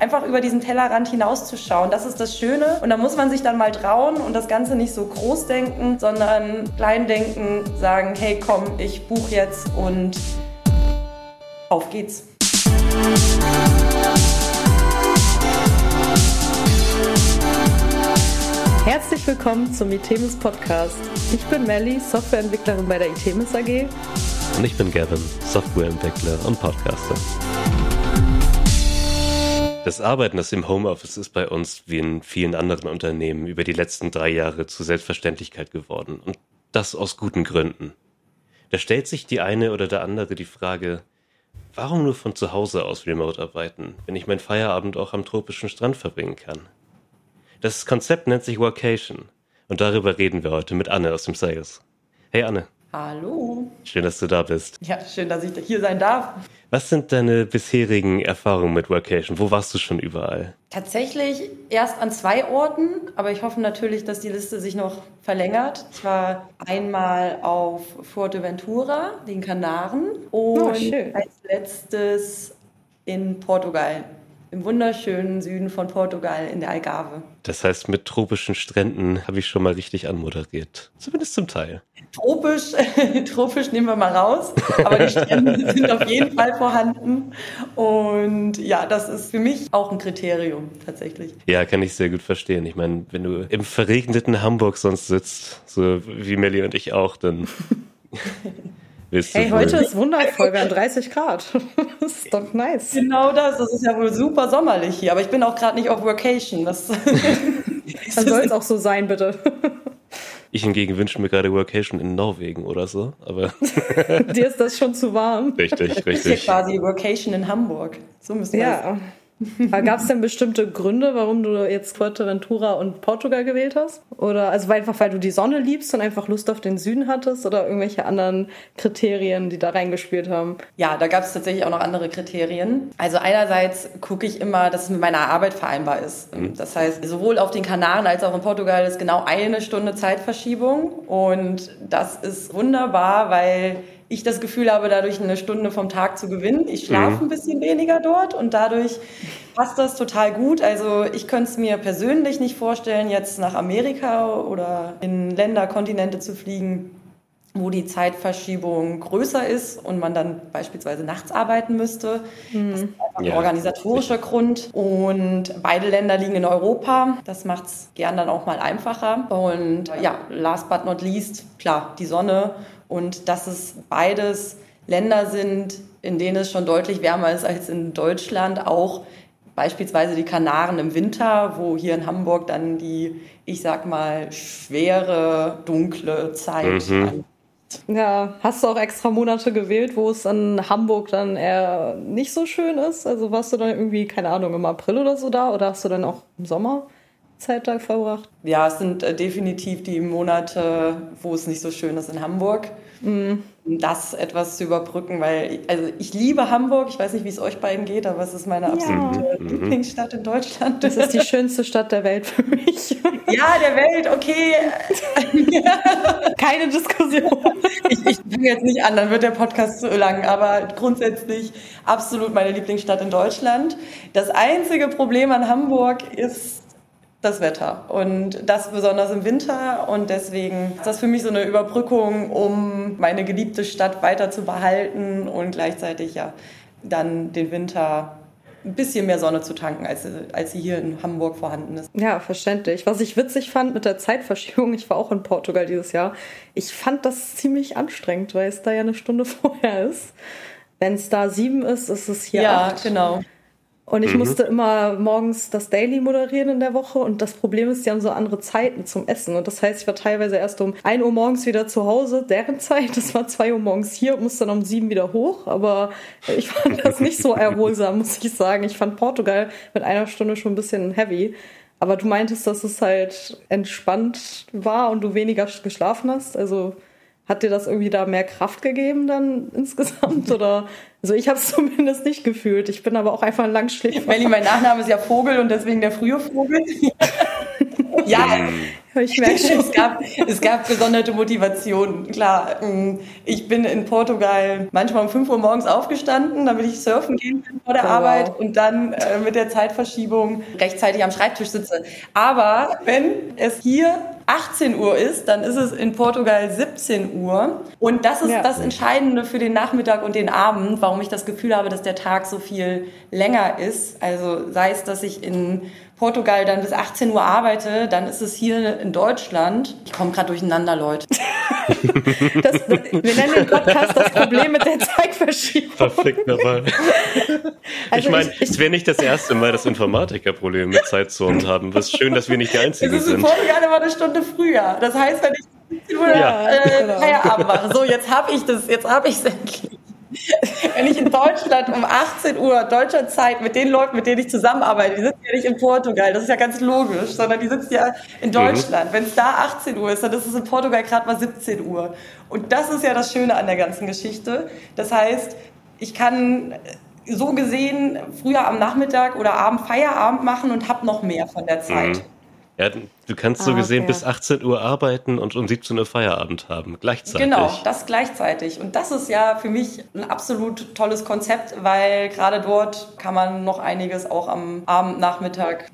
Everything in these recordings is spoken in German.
einfach über diesen Tellerrand hinauszuschauen. Das ist das Schöne. Und da muss man sich dann mal trauen und das Ganze nicht so groß denken, sondern klein denken, sagen, hey komm, ich buche jetzt und auf geht's. Herzlich willkommen zum Itemis Podcast. Ich bin Melly, Softwareentwicklerin bei der Itemis AG. Und ich bin Gavin, Softwareentwickler und Podcaster. Das Arbeiten aus dem Homeoffice ist bei uns wie in vielen anderen Unternehmen über die letzten drei Jahre zur Selbstverständlichkeit geworden. Und das aus guten Gründen. Da stellt sich die eine oder der andere die Frage, warum nur von zu Hause aus remote arbeiten, wenn ich meinen Feierabend auch am tropischen Strand verbringen kann? Das Konzept nennt sich Workation. Und darüber reden wir heute mit Anne aus dem Sales. Hey Anne. Hallo. Schön, dass du da bist. Ja, schön, dass ich hier sein darf. Was sind deine bisherigen Erfahrungen mit Workation? Wo warst du schon überall? Tatsächlich erst an zwei Orten, aber ich hoffe natürlich, dass die Liste sich noch verlängert. Ich war einmal auf Fuerteventura, den Kanaren, und oh, als letztes in Portugal im wunderschönen Süden von Portugal in der Algarve. Das heißt, mit tropischen Stränden habe ich schon mal richtig anmoderiert. Zumindest zum Teil. Tropisch, tropisch nehmen wir mal raus, aber die Strände sind auf jeden Fall vorhanden. Und ja, das ist für mich auch ein Kriterium tatsächlich. Ja, kann ich sehr gut verstehen. Ich meine, wenn du im verregneten Hamburg sonst sitzt, so wie Melly und ich auch, dann Hey, heute ist wundervoll, wir haben 30 Grad. das ist doch nice. Genau das, das ist ja wohl super sommerlich hier, aber ich bin auch gerade nicht auf Workation. Das Dann soll es auch so sein, bitte. Ich hingegen wünsche mir gerade Workation in Norwegen oder so, aber. Dir ist das schon zu warm. Richtig, richtig. Das ist hier quasi Workation in Hamburg. So müssen wir Ja. Gab es denn bestimmte Gründe, warum du jetzt Fuerteventura und Portugal gewählt hast? Oder also einfach, weil du die Sonne liebst und einfach Lust auf den Süden hattest oder irgendwelche anderen Kriterien, die da reingespielt haben? Ja, da gab es tatsächlich auch noch andere Kriterien. Also einerseits gucke ich immer, dass es mit meiner Arbeit vereinbar ist. Mhm. Das heißt, sowohl auf den Kanaren als auch in Portugal ist genau eine Stunde Zeitverschiebung und das ist wunderbar, weil ich das Gefühl habe, dadurch eine Stunde vom Tag zu gewinnen. Ich schlafe mhm. ein bisschen weniger dort und dadurch passt das total gut. Also ich könnte es mir persönlich nicht vorstellen, jetzt nach Amerika oder in Länder, Kontinente zu fliegen, wo die Zeitverschiebung größer ist und man dann beispielsweise nachts arbeiten müsste. Mhm. Das ist einfach ein ja, organisatorischer Grund. Und beide Länder liegen in Europa. Das macht es gern dann auch mal einfacher. Und ja, last but not least, klar, die Sonne und dass es beides Länder sind, in denen es schon deutlich wärmer ist als in Deutschland, auch beispielsweise die Kanaren im Winter, wo hier in Hamburg dann die, ich sag mal, schwere, dunkle Zeit mhm. Ja, hast du auch extra Monate gewählt, wo es in Hamburg dann eher nicht so schön ist? Also warst du dann irgendwie, keine Ahnung, im April oder so da oder hast du dann auch im Sommer? Zeit da verbracht? Ja, es sind äh, definitiv die Monate, wo es nicht so schön ist in Hamburg. Mhm. Um das etwas zu überbrücken, weil also ich liebe Hamburg. Ich weiß nicht, wie es euch beiden geht, aber es ist meine absolute ja. Mhm. Lieblingsstadt in Deutschland. Das ist die schönste Stadt der Welt für mich. Ja, der Welt, okay. Keine Diskussion. Ich, ich fange jetzt nicht an, dann wird der Podcast zu lang, aber grundsätzlich absolut meine Lieblingsstadt in Deutschland. Das einzige Problem an Hamburg ist das Wetter und das besonders im Winter und deswegen ist das für mich so eine Überbrückung, um meine geliebte Stadt weiter zu behalten und gleichzeitig ja dann den Winter ein bisschen mehr Sonne zu tanken, als, als sie hier in Hamburg vorhanden ist. Ja, verständlich. Was ich witzig fand mit der Zeitverschiebung, ich war auch in Portugal dieses Jahr, ich fand das ziemlich anstrengend, weil es da ja eine Stunde vorher ist. Wenn es da sieben ist, ist es hier ja, acht. Ja, genau. Und ich mhm. musste immer morgens das Daily moderieren in der Woche und das Problem ist, die haben so andere Zeiten zum Essen. Und das heißt, ich war teilweise erst um 1 Uhr morgens wieder zu Hause, deren Zeit. Das war 2 Uhr morgens hier und musste dann um 7 wieder hoch. Aber ich fand das nicht so erholsam, muss ich sagen. Ich fand Portugal mit einer Stunde schon ein bisschen heavy. Aber du meintest, dass es halt entspannt war und du weniger geschlafen hast. Also hat dir das irgendwie da mehr Kraft gegeben dann insgesamt? Oder also ich habe es zumindest nicht gefühlt. Ich bin aber auch einfach ein Langschläfer. Melli, mein Nachname ist ja Vogel und deswegen der frühe Vogel. ja, Ich merke es gab, es gab gesonderte Motivationen. Klar, ähm, ich bin in Portugal manchmal um 5 Uhr morgens aufgestanden, damit ich surfen gehen kann vor der oh, Arbeit wow. und dann äh, mit der Zeitverschiebung rechtzeitig am Schreibtisch sitze. Aber wenn es hier 18 Uhr ist, dann ist es in Portugal 17 Uhr. Und das ist ja. das Entscheidende für den Nachmittag und den Abend, warum ich das Gefühl habe, dass der Tag so viel länger ist. Also sei es, dass ich in Portugal dann bis 18 Uhr arbeite, dann ist es hier in Deutschland. Ich komme gerade durcheinander, Leute. Das, wir nennen den Podcast das Problem mit der Zeitverschiebung. Verfickt nochmal. Also ich meine, es wäre nicht das erste Mal, dass Informatiker Probleme mit Zeitzonen haben. Es ist schön, dass wir nicht die Einzigen sind. Es ist in Portugal immer eine Stunde früher. Das heißt, wenn ich 17 Uhr ja. äh, Feierabend mache, so jetzt habe ich das, jetzt habe ich es endlich. Wenn ich in Deutschland um 18 Uhr deutscher Zeit mit den Leuten, mit denen ich zusammenarbeite, die sitzen ja nicht in Portugal, das ist ja ganz logisch, sondern die sitzen ja in Deutschland. Mhm. Wenn es da 18 Uhr ist, dann ist es in Portugal gerade mal 17 Uhr. Und das ist ja das Schöne an der ganzen Geschichte. Das heißt, ich kann so gesehen früher am Nachmittag oder Abend Feierabend machen und habe noch mehr von der Zeit. Mhm. Ja, du kannst so ah, gesehen okay. bis 18 Uhr arbeiten und um 17 Uhr Feierabend haben, gleichzeitig. Genau, das gleichzeitig. Und das ist ja für mich ein absolut tolles Konzept, weil gerade dort kann man noch einiges auch am Abend, Nachmittag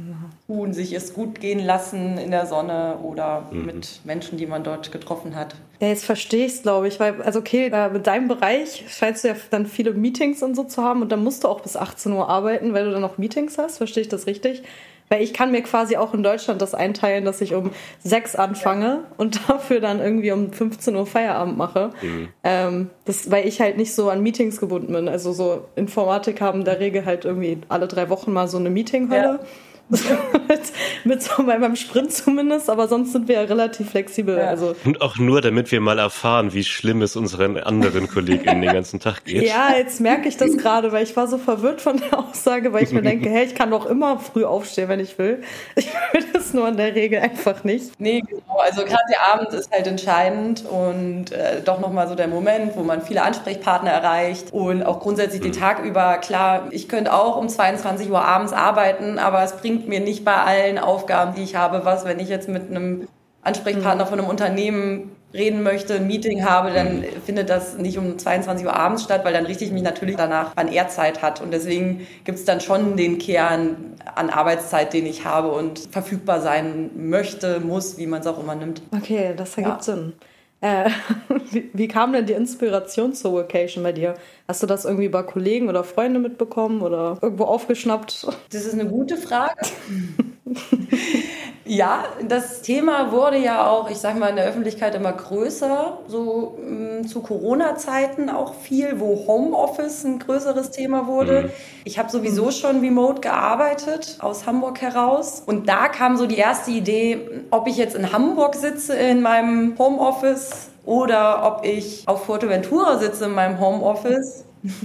tun, sich es gut gehen lassen in der Sonne oder mhm. mit Menschen, die man dort getroffen hat. Ja, jetzt verstehe ich es, glaube ich, weil, also okay, mit deinem Bereich scheinst du ja dann viele Meetings und so zu haben und dann musst du auch bis 18 Uhr arbeiten, weil du dann noch Meetings hast. Verstehe ich das richtig? Weil ich kann mir quasi auch in Deutschland das einteilen, dass ich um sechs anfange und dafür dann irgendwie um 15 Uhr Feierabend mache. Mhm. Ähm, das, weil ich halt nicht so an Meetings gebunden bin. Also so Informatik haben in der Regel halt irgendwie alle drei Wochen mal so eine Meetinghölle. Ja mit, mit so beim Sprint zumindest, aber sonst sind wir ja relativ flexibel. Ja. Also. Und auch nur, damit wir mal erfahren, wie schlimm es unseren anderen KollegInnen den ganzen Tag geht. Ja, jetzt merke ich das gerade, weil ich war so verwirrt von der Aussage, weil ich mir denke, hey, ich kann doch immer früh aufstehen, wenn ich will. Ich will das nur in der Regel einfach nicht. Nee, genau. Also gerade der Abend ist halt entscheidend und äh, doch nochmal so der Moment, wo man viele Ansprechpartner erreicht und auch grundsätzlich den mhm. Tag über. Klar, ich könnte auch um 22 Uhr abends arbeiten, aber es bringt bringt mir nicht bei allen Aufgaben, die ich habe, was, wenn ich jetzt mit einem Ansprechpartner mhm. von einem Unternehmen reden möchte, ein Meeting habe, dann mhm. findet das nicht um 22 Uhr abends statt, weil dann richte ich mich natürlich danach, wann er Zeit hat. Und deswegen gibt es dann schon den Kern an Arbeitszeit, den ich habe und verfügbar sein möchte, muss, wie man es auch immer nimmt. Okay, das ergibt ja. Sinn. Äh, wie, wie, kam denn die Inspiration zur Vocation bei dir? Hast du das irgendwie bei Kollegen oder Freunden mitbekommen oder irgendwo aufgeschnappt? Das ist eine gute Frage. ja, das Thema wurde ja auch, ich sage mal, in der Öffentlichkeit immer größer, so mh, mm, zu Corona-Zeiten auch viel, wo Homeoffice ein größeres Thema wurde. Mhm. Ich habe sowieso schon remote gearbeitet, aus Hamburg heraus. Und da kam so die erste Idee, ob ich jetzt in Hamburg sitze in meinem Homeoffice oder ob ich auf Fuerteventura sitze in meinem Homeoffice.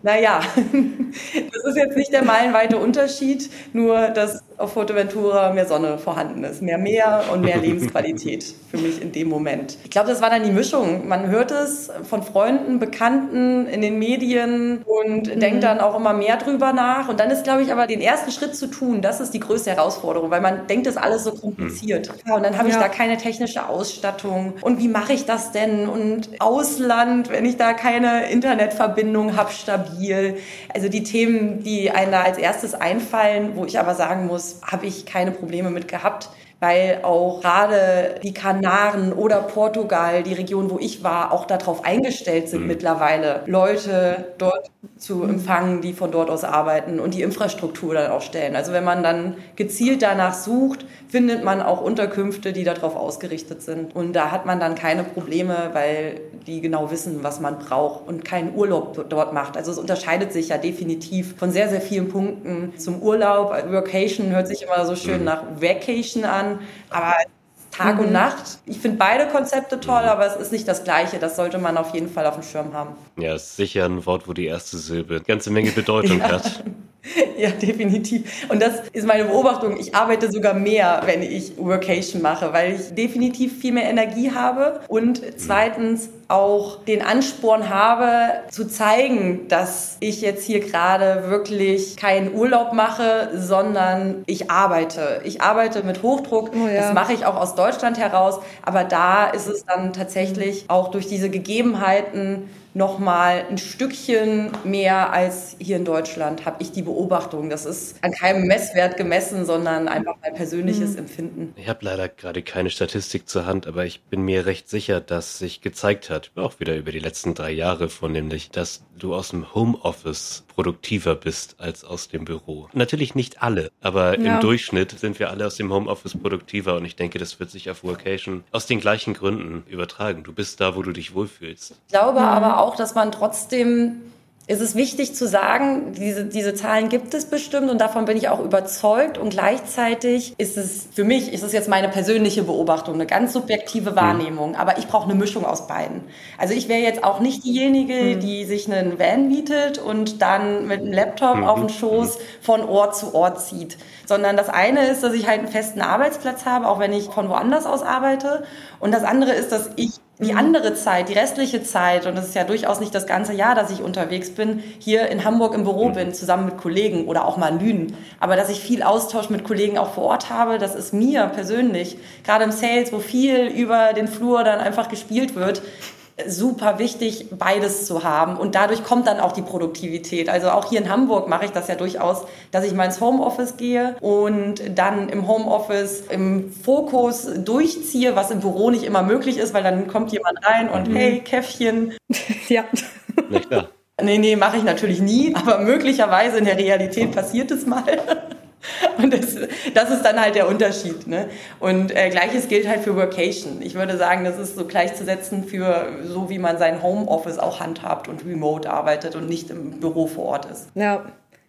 Naja, das ist jetzt nicht der meilenweite Unterschied, nur dass auf Fuerteventura mehr Sonne vorhanden ist, mehr Meer und mehr Lebensqualität für mich in dem Moment. Ich glaube, das war dann die Mischung. Man hört es von Freunden, Bekannten in den Medien und mhm. denkt dann auch immer mehr drüber nach. Und dann ist, glaube ich, aber den ersten Schritt zu tun, das ist die größte Herausforderung, weil man denkt, das ist alles so kompliziert. Mhm. Ja, und dann habe ich ja. da keine technische Ausstattung. Und wie mache ich das denn? Und Ausland, wenn ich da keine Internetverbindung habe, stabil. Also die Themen, die einem da als erstes einfallen, wo ich aber sagen muss, habe ich keine Probleme mit gehabt weil auch gerade die Kanaren oder Portugal, die Region, wo ich war, auch darauf eingestellt sind mhm. mittlerweile, Leute dort zu empfangen, die von dort aus arbeiten und die Infrastruktur dann auch stellen. Also wenn man dann gezielt danach sucht, findet man auch Unterkünfte, die darauf ausgerichtet sind. Und da hat man dann keine Probleme, weil die genau wissen, was man braucht und keinen Urlaub dort macht. Also es unterscheidet sich ja definitiv von sehr, sehr vielen Punkten zum Urlaub. Vacation hört sich immer so schön mhm. nach Vacation an, aber Tag mhm. und Nacht. Ich finde beide Konzepte toll, aber es ist nicht das Gleiche. Das sollte man auf jeden Fall auf dem Schirm haben. Ja, ist sicher ein Wort, wo die erste Silbe eine ganze Menge Bedeutung ja. hat. Ja, definitiv. Und das ist meine Beobachtung. Ich arbeite sogar mehr, wenn ich Workation mache, weil ich definitiv viel mehr Energie habe und zweitens auch den Ansporn habe, zu zeigen, dass ich jetzt hier gerade wirklich keinen Urlaub mache, sondern ich arbeite. Ich arbeite mit Hochdruck. Oh ja. Das mache ich auch aus Deutschland heraus. Aber da ist es dann tatsächlich auch durch diese Gegebenheiten noch mal ein Stückchen mehr als hier in Deutschland, habe ich die Beobachtung. Das ist an keinem Messwert gemessen, sondern einfach mein persönliches mhm. Empfinden. Ich habe leider gerade keine Statistik zur Hand, aber ich bin mir recht sicher, dass sich gezeigt hat, auch wieder über die letzten drei Jahre vornehmlich, dass du aus dem Homeoffice produktiver bist als aus dem Büro. Natürlich nicht alle, aber ja. im Durchschnitt sind wir alle aus dem Homeoffice produktiver und ich denke, das wird sich auf Workation aus den gleichen Gründen übertragen. Du bist da, wo du dich wohlfühlst. Ich glaube aber auch, dass man trotzdem ist es wichtig zu sagen, diese, diese Zahlen gibt es bestimmt und davon bin ich auch überzeugt. Und gleichzeitig ist es, für mich ist es jetzt meine persönliche Beobachtung, eine ganz subjektive Wahrnehmung. Aber ich brauche eine Mischung aus beiden. Also ich wäre jetzt auch nicht diejenige, mhm. die sich einen Van mietet und dann mit einem Laptop mhm. auf den Schoß von Ort zu Ort zieht. Sondern das eine ist, dass ich halt einen festen Arbeitsplatz habe, auch wenn ich von woanders aus arbeite. Und das andere ist, dass ich die mhm. andere Zeit, die restliche Zeit, und das ist ja durchaus nicht das ganze Jahr, dass ich unterwegs bin, hier in Hamburg im Büro mhm. bin, zusammen mit Kollegen oder auch mal in Lünen. Aber dass ich viel Austausch mit Kollegen auch vor Ort habe, das ist mir persönlich, gerade im Sales, wo viel über den Flur dann einfach gespielt wird, super wichtig, beides zu haben. Und dadurch kommt dann auch die Produktivität. Also auch hier in Hamburg mache ich das ja durchaus, dass ich mal ins Homeoffice gehe und dann im Homeoffice im Fokus durchziehe, was im Büro nicht immer möglich ist, weil dann kommt jemand rein und mhm. hey, Käffchen. ja. Nicht da. Nee, nee, mache ich natürlich nie, aber möglicherweise in der Realität passiert es mal. Und das, das ist dann halt der Unterschied. Ne? Und äh, gleiches gilt halt für Workation. Ich würde sagen, das ist so gleichzusetzen für so, wie man sein Homeoffice auch handhabt und remote arbeitet und nicht im Büro vor Ort ist. Ja,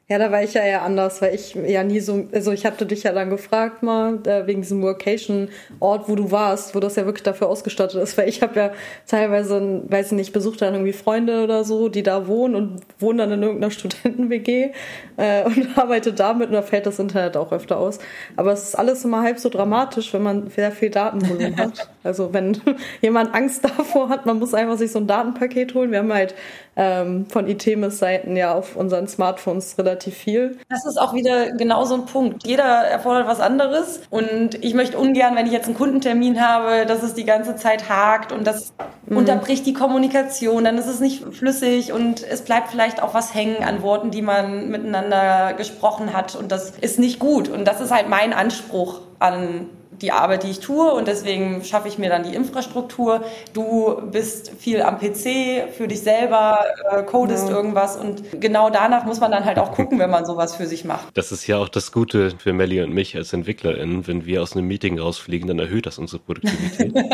ja, da war ich ja eher anders, weil ich ja nie so, also ich hatte dich ja dann gefragt mal, äh, wegen diesem Workation-Ort, wo du warst, wo das ja wirklich dafür ausgestattet ist, weil ich habe ja teilweise, weiß ich nicht, besucht dann irgendwie Freunde oder so, die da wohnen und wohnen dann in irgendeiner Studenten-WG äh, und arbeite damit und da fällt das Internet auch öfter aus. Aber es ist alles immer halb so dramatisch, wenn man sehr viel Datenvolumen hat. Also wenn jemand Angst davor hat, man muss einfach sich so ein Datenpaket holen. Wir haben halt ähm, von ITMIS-Seiten ja auf unseren Smartphones relativ viel. Das ist auch wieder genau so ein Punkt. Jeder erfordert was anderes und ich möchte ungern, wenn ich jetzt einen Kundentermin habe, dass es die ganze Zeit hakt und das mhm. unterbricht die Kommunikation, dann ist es nicht flüssig und es bleibt vielleicht auch was hängen an Worten, die man miteinander gesprochen hat und das ist nicht gut und das ist halt mein Anspruch an die Arbeit, die ich tue und deswegen schaffe ich mir dann die Infrastruktur. Du bist viel am PC für dich selber, äh, codest ja. irgendwas und genau danach muss man dann halt auch gucken, wenn man sowas für sich macht. Das ist ja auch das Gute für Melly und mich als EntwicklerInnen. Wenn wir aus einem Meeting rausfliegen, dann erhöht das unsere Produktivität.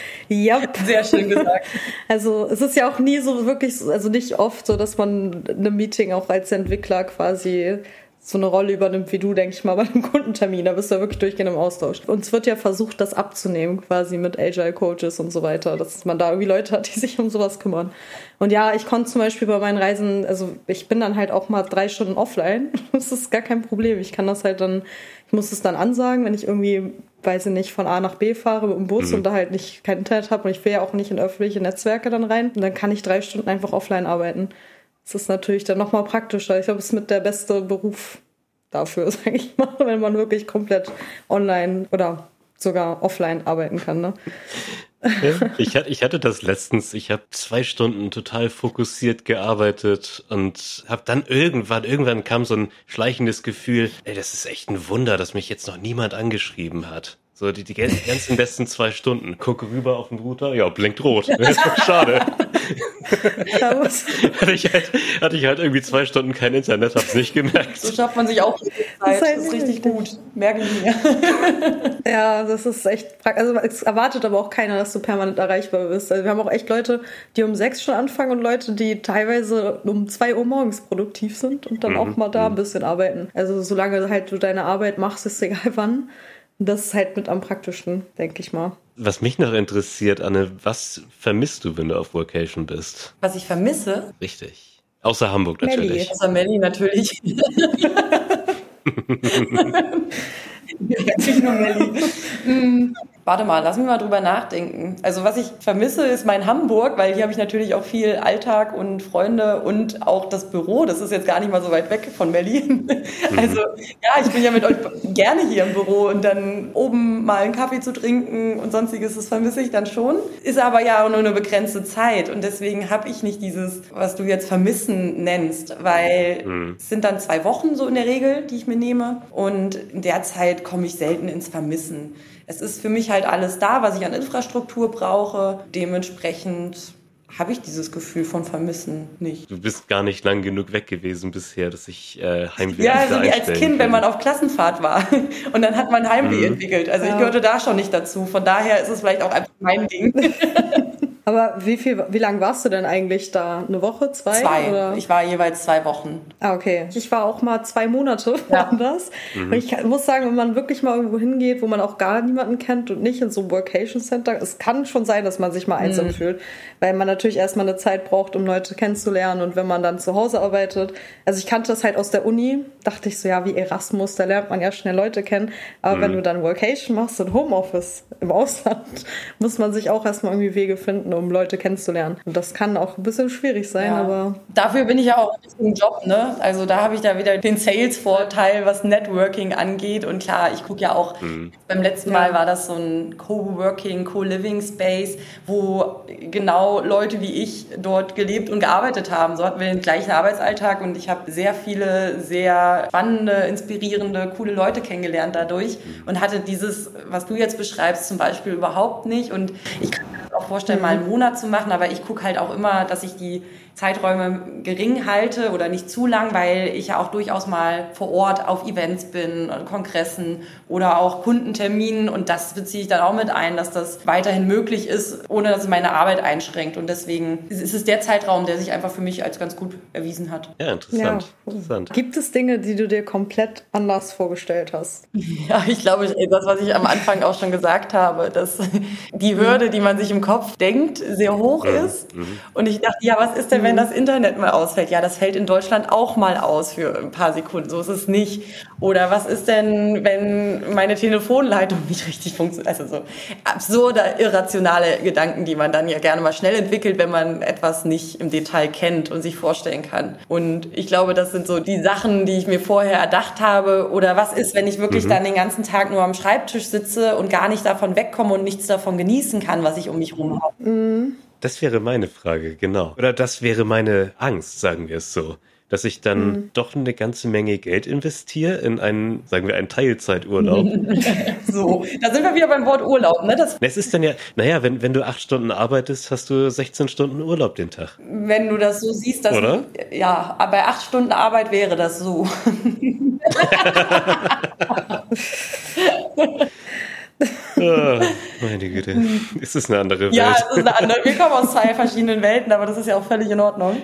ja, sehr schön gesagt. Also es ist ja auch nie so wirklich, also nicht oft so, dass man ein Meeting auch als Entwickler quasi so eine Rolle übernimmt wie du, denke ich mal, bei einem Kundentermin. Da bist du ja wirklich durchgehend im Austausch. Und es wird ja versucht, das abzunehmen, quasi mit Agile Coaches und so weiter, dass man da irgendwie Leute hat, die sich um sowas kümmern. Und ja, ich konnte zum Beispiel bei meinen Reisen, also ich bin dann halt auch mal drei Stunden offline. Das ist gar kein Problem. Ich kann das halt dann, ich muss es dann ansagen, wenn ich irgendwie weiß ich nicht, von A nach B fahre mit dem Bus mhm. und da halt nicht kein Internet habe und ich will ja auch nicht in öffentliche Netzwerke dann rein. Und dann kann ich drei Stunden einfach offline arbeiten. Ist natürlich dann nochmal praktischer. Ich glaube, es ist mit der beste Beruf dafür, sage ich mal, wenn man wirklich komplett online oder sogar offline arbeiten kann. Ne? ich, ich hatte das letztens. Ich habe zwei Stunden total fokussiert gearbeitet und habe dann irgendwann, irgendwann kam so ein schleichendes Gefühl, ey, das ist echt ein Wunder, dass mich jetzt noch niemand angeschrieben hat. So, die, die ganzen besten zwei Stunden. Gucke rüber auf den Router, ja, blinkt rot. Das ist schade. hatte, ich halt, hatte ich halt irgendwie zwei Stunden kein Internet, hab's nicht gemerkt. So schafft man sich auch die Zeit. Das ist, halt das ist richtig gut. Merke ich mir. ja, das ist echt praktisch. Also es erwartet aber auch keiner, dass du permanent erreichbar bist. Also wir haben auch echt Leute, die um sechs schon anfangen und Leute, die teilweise um zwei Uhr morgens produktiv sind und dann mhm. auch mal da ein mhm. bisschen arbeiten. Also solange halt du deine Arbeit machst, ist egal wann. Das ist halt mit am praktischsten, denke ich mal. Was mich noch interessiert, Anne, was vermisst du, wenn du auf Vocation bist? Was ich vermisse? Richtig. Außer Hamburg natürlich. Melli. Außer Melli natürlich. Natürlich nur Melli. Warte mal, lass mich mal drüber nachdenken. Also was ich vermisse, ist mein Hamburg, weil hier habe ich natürlich auch viel Alltag und Freunde und auch das Büro. Das ist jetzt gar nicht mal so weit weg von Berlin. Mhm. Also ja, ich bin ja mit euch gerne hier im Büro und dann oben mal einen Kaffee zu trinken und sonstiges, das vermisse ich dann schon. Ist aber ja nur eine begrenzte Zeit und deswegen habe ich nicht dieses, was du jetzt vermissen nennst, weil mhm. es sind dann zwei Wochen so in der Regel, die ich mir nehme und in der Zeit komme ich selten ins Vermissen es ist für mich halt alles da, was ich an Infrastruktur brauche. Dementsprechend habe ich dieses Gefühl von Vermissen nicht. Du bist gar nicht lang genug weg gewesen bisher, dass ich äh, Heimweh Ja, also wie als Kind, kann. wenn man auf Klassenfahrt war und dann hat man Heimweh mhm. entwickelt. Also ja. ich gehörte da schon nicht dazu. Von daher ist es vielleicht auch einfach mein Ding. Aber wie viel, wie lange warst du denn eigentlich da? Eine Woche, zwei? Zwei. Oder? Ich war jeweils zwei Wochen. Ah, okay. Ich war auch mal zwei Monate ja. woanders. Mhm. Und ich muss sagen, wenn man wirklich mal irgendwo hingeht, wo man auch gar niemanden kennt und nicht in so einem Workation Center, es kann schon sein, dass man sich mal einsam mhm. fühlt, weil man natürlich erstmal eine Zeit braucht, um Leute kennenzulernen und wenn man dann zu Hause arbeitet. Also ich kannte das halt aus der Uni, dachte ich so, ja, wie Erasmus, da lernt man ja schnell Leute kennen. Aber mhm. wenn du dann Workation machst und Homeoffice im Ausland, muss man sich auch erstmal irgendwie Wege finden, um Leute kennenzulernen. Und das kann auch ein bisschen schwierig sein, ja. aber. Dafür bin ich ja auch im Job, ne? Also da habe ich da wieder den Sales-Vorteil, was Networking angeht. Und klar, ich gucke ja auch, mhm. beim letzten Mal war das so ein Co-Working, Co-Living Space, wo genau Leute wie ich dort gelebt und gearbeitet haben. So hatten wir den gleichen Arbeitsalltag und ich habe sehr viele sehr spannende, inspirierende, coole Leute kennengelernt dadurch mhm. und hatte dieses, was du jetzt beschreibst, zum Beispiel überhaupt nicht. Und ich kann auch vorstellen, mal einen Monat zu machen, aber ich gucke halt auch immer, dass ich die Zeiträume gering halte oder nicht zu lang, weil ich ja auch durchaus mal vor Ort auf Events bin, Kongressen oder auch Kundenterminen und das beziehe ich dann auch mit ein, dass das weiterhin möglich ist, ohne dass es meine Arbeit einschränkt und deswegen ist es der Zeitraum, der sich einfach für mich als ganz gut erwiesen hat. Ja, interessant. Ja. interessant. Gibt es Dinge, die du dir komplett anders vorgestellt hast? Ja, ich glaube, das, was ich am Anfang auch schon gesagt habe, dass die Hürde, die man sich im Kopf denkt, sehr hoch ist mhm. und ich dachte, ja, was ist denn, wenn mhm. das Internet mal ausfällt? Ja, das fällt in Deutschland auch mal aus für ein paar Sekunden. So ist es nicht. Oder was ist denn, wenn meine Telefonleitung nicht richtig funktioniert? Also so absurde, irrationale Gedanken, die man dann ja gerne mal schnell entwickelt, wenn man etwas nicht im Detail kennt und sich vorstellen kann. Und ich glaube, das sind so die Sachen, die ich mir vorher erdacht habe. Oder was ist, wenn ich wirklich mhm. dann den ganzen Tag nur am Schreibtisch sitze und gar nicht davon wegkomme und nichts davon genießen kann, was ich um mich herum habe? Mhm. Das wäre meine Frage, genau. Oder das wäre meine Angst, sagen wir es so. Dass ich dann mhm. doch eine ganze Menge Geld investiere in einen, sagen wir, einen Teilzeiturlaub. so, da sind wir wieder beim Wort Urlaub, ne? Das es ist dann ja, naja, wenn, wenn du acht Stunden arbeitest, hast du 16 Stunden Urlaub den Tag. Wenn du das so siehst, dass, Oder? ja, bei acht Stunden Arbeit wäre das so. oh, meine Güte. Ist das eine andere Welt? Ja, es ist eine andere. Wir kommen aus zwei verschiedenen Welten, aber das ist ja auch völlig in Ordnung.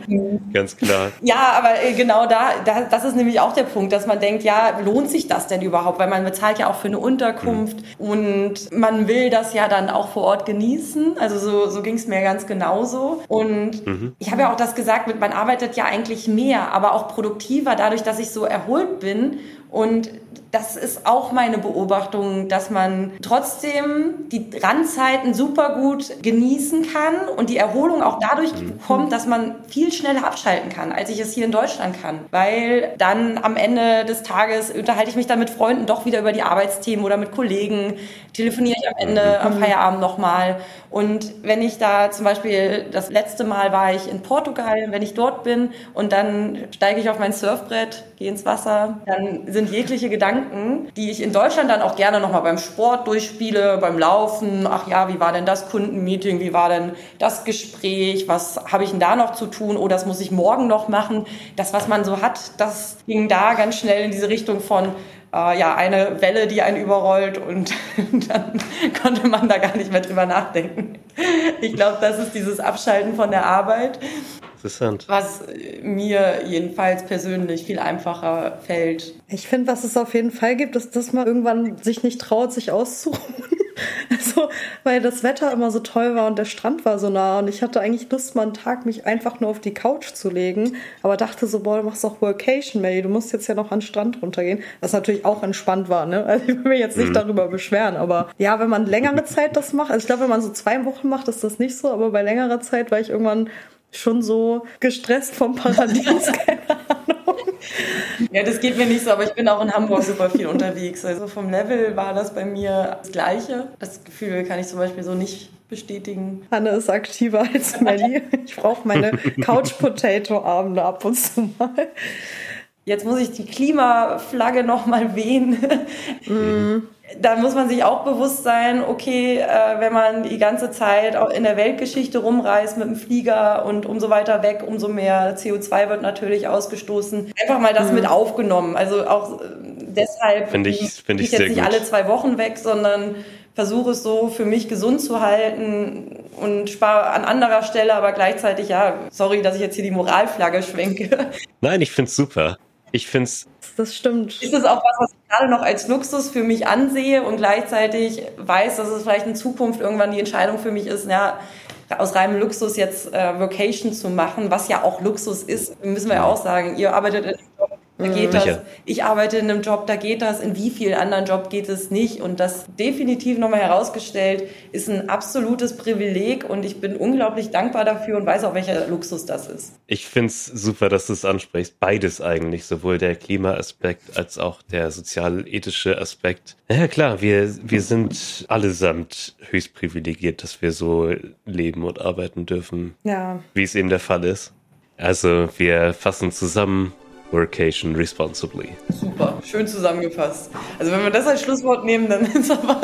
Ganz klar. Ja, aber äh, genau da, da, das ist nämlich auch der Punkt, dass man denkt, ja, lohnt sich das denn überhaupt? Weil man bezahlt ja auch für eine Unterkunft mhm. und man will das ja dann auch vor Ort genießen. Also so, so ging es mir ganz genauso. Und mhm. ich habe ja auch das gesagt, man arbeitet ja eigentlich mehr, aber auch produktiver dadurch, dass ich so erholt bin und das ist auch meine Beobachtung, dass man trotzdem die Randzeiten super gut genießen kann und die Erholung auch dadurch mhm. kommt, dass man viel schneller abschalten kann, als ich es hier in Deutschland kann. Weil dann am Ende des Tages unterhalte ich mich dann mit Freunden doch wieder über die Arbeitsthemen oder mit Kollegen, telefoniere ich am Ende mhm. am Feierabend nochmal. Und wenn ich da zum Beispiel, das letzte Mal war ich in Portugal, wenn ich dort bin und dann steige ich auf mein Surfbrett, gehe ins Wasser, dann sind jegliche Gedanken, die ich in Deutschland dann auch gerne nochmal beim Sport durchspiele, beim Laufen. Ach ja, wie war denn das Kundenmeeting? Wie war denn das Gespräch? Was habe ich denn da noch zu tun? Oh, das muss ich morgen noch machen. Das, was man so hat, das ging da ganz schnell in diese Richtung von, äh, ja, eine Welle, die einen überrollt und dann konnte man da gar nicht mehr drüber nachdenken. Ich glaube, das ist dieses Abschalten von der Arbeit. Interessant. Was mir jedenfalls persönlich viel einfacher fällt. Ich finde, was es auf jeden Fall gibt, ist, dass man irgendwann sich nicht traut, sich auszuruhen. Also, weil das Wetter immer so toll war und der Strand war so nah und ich hatte eigentlich Lust, mal einen Tag mich einfach nur auf die Couch zu legen, aber dachte so, boah, du machst doch Workation, Melly, du musst jetzt ja noch an den Strand runtergehen, was natürlich auch entspannt war, ne? Also ich will mich jetzt nicht mhm. darüber beschweren, aber ja, wenn man längere Zeit das macht, also ich glaube, wenn man so zwei Wochen macht, ist das nicht so, aber bei längerer Zeit war ich irgendwann schon so gestresst vom Paradies, keine Ahnung. Ja, das geht mir nicht so, aber ich bin auch in Hamburg super viel unterwegs. Also vom Level war das bei mir das Gleiche. Das Gefühl kann ich zum Beispiel so nicht bestätigen. Anne ist aktiver als Melly. Ich brauche meine Couch-Potato-Abende ab und zu mal. Jetzt muss ich die Klimaflagge nochmal wehen. Mm da muss man sich auch bewusst sein, okay, äh, wenn man die ganze Zeit auch in der Weltgeschichte rumreist mit dem Flieger und umso weiter weg, umso mehr CO2 wird natürlich ausgestoßen. Einfach mal das mhm. mit aufgenommen. Also auch äh, deshalb finde ich, find ich, ich jetzt nicht gut. alle zwei Wochen weg, sondern versuche es so für mich gesund zu halten und spare an anderer Stelle, aber gleichzeitig, ja, sorry, dass ich jetzt hier die Moralflagge schwenke. Nein, ich finde es super. Ich finde es. Das stimmt. Ist es auch was, was ich gerade noch als Luxus für mich ansehe und gleichzeitig weiß, dass es vielleicht in Zukunft irgendwann die Entscheidung für mich ist, ja, aus reinem Luxus jetzt äh, Vocation zu machen, was ja auch Luxus ist, müssen wir ja auch sagen. Ihr arbeitet in da geht Sicher. das. Ich arbeite in einem Job, da geht das. In wie vielen anderen Job geht es nicht? Und das definitiv nochmal herausgestellt ist ein absolutes Privileg und ich bin unglaublich dankbar dafür und weiß auch, welcher Luxus das ist. Ich finde es super, dass du es ansprichst. Beides eigentlich, sowohl der Klimaaspekt als auch der sozial-ethische Aspekt. Ja klar, wir, wir sind allesamt höchst privilegiert, dass wir so leben und arbeiten dürfen, ja. wie es eben der Fall ist. Also wir fassen zusammen, Workation responsibly. Super, schön zusammengefasst. Also wenn wir das als Schlusswort nehmen, dann ist aber.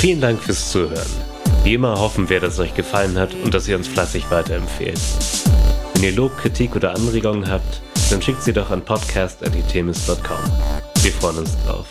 Vielen Dank fürs Zuhören. Wie immer hoffen wir, dass es euch gefallen hat und dass ihr uns fleißig weiterempfehlt. Wenn ihr Lob, Kritik oder Anregungen habt, dann schickt sie doch an podcast.itemis.com. Wir freuen uns drauf.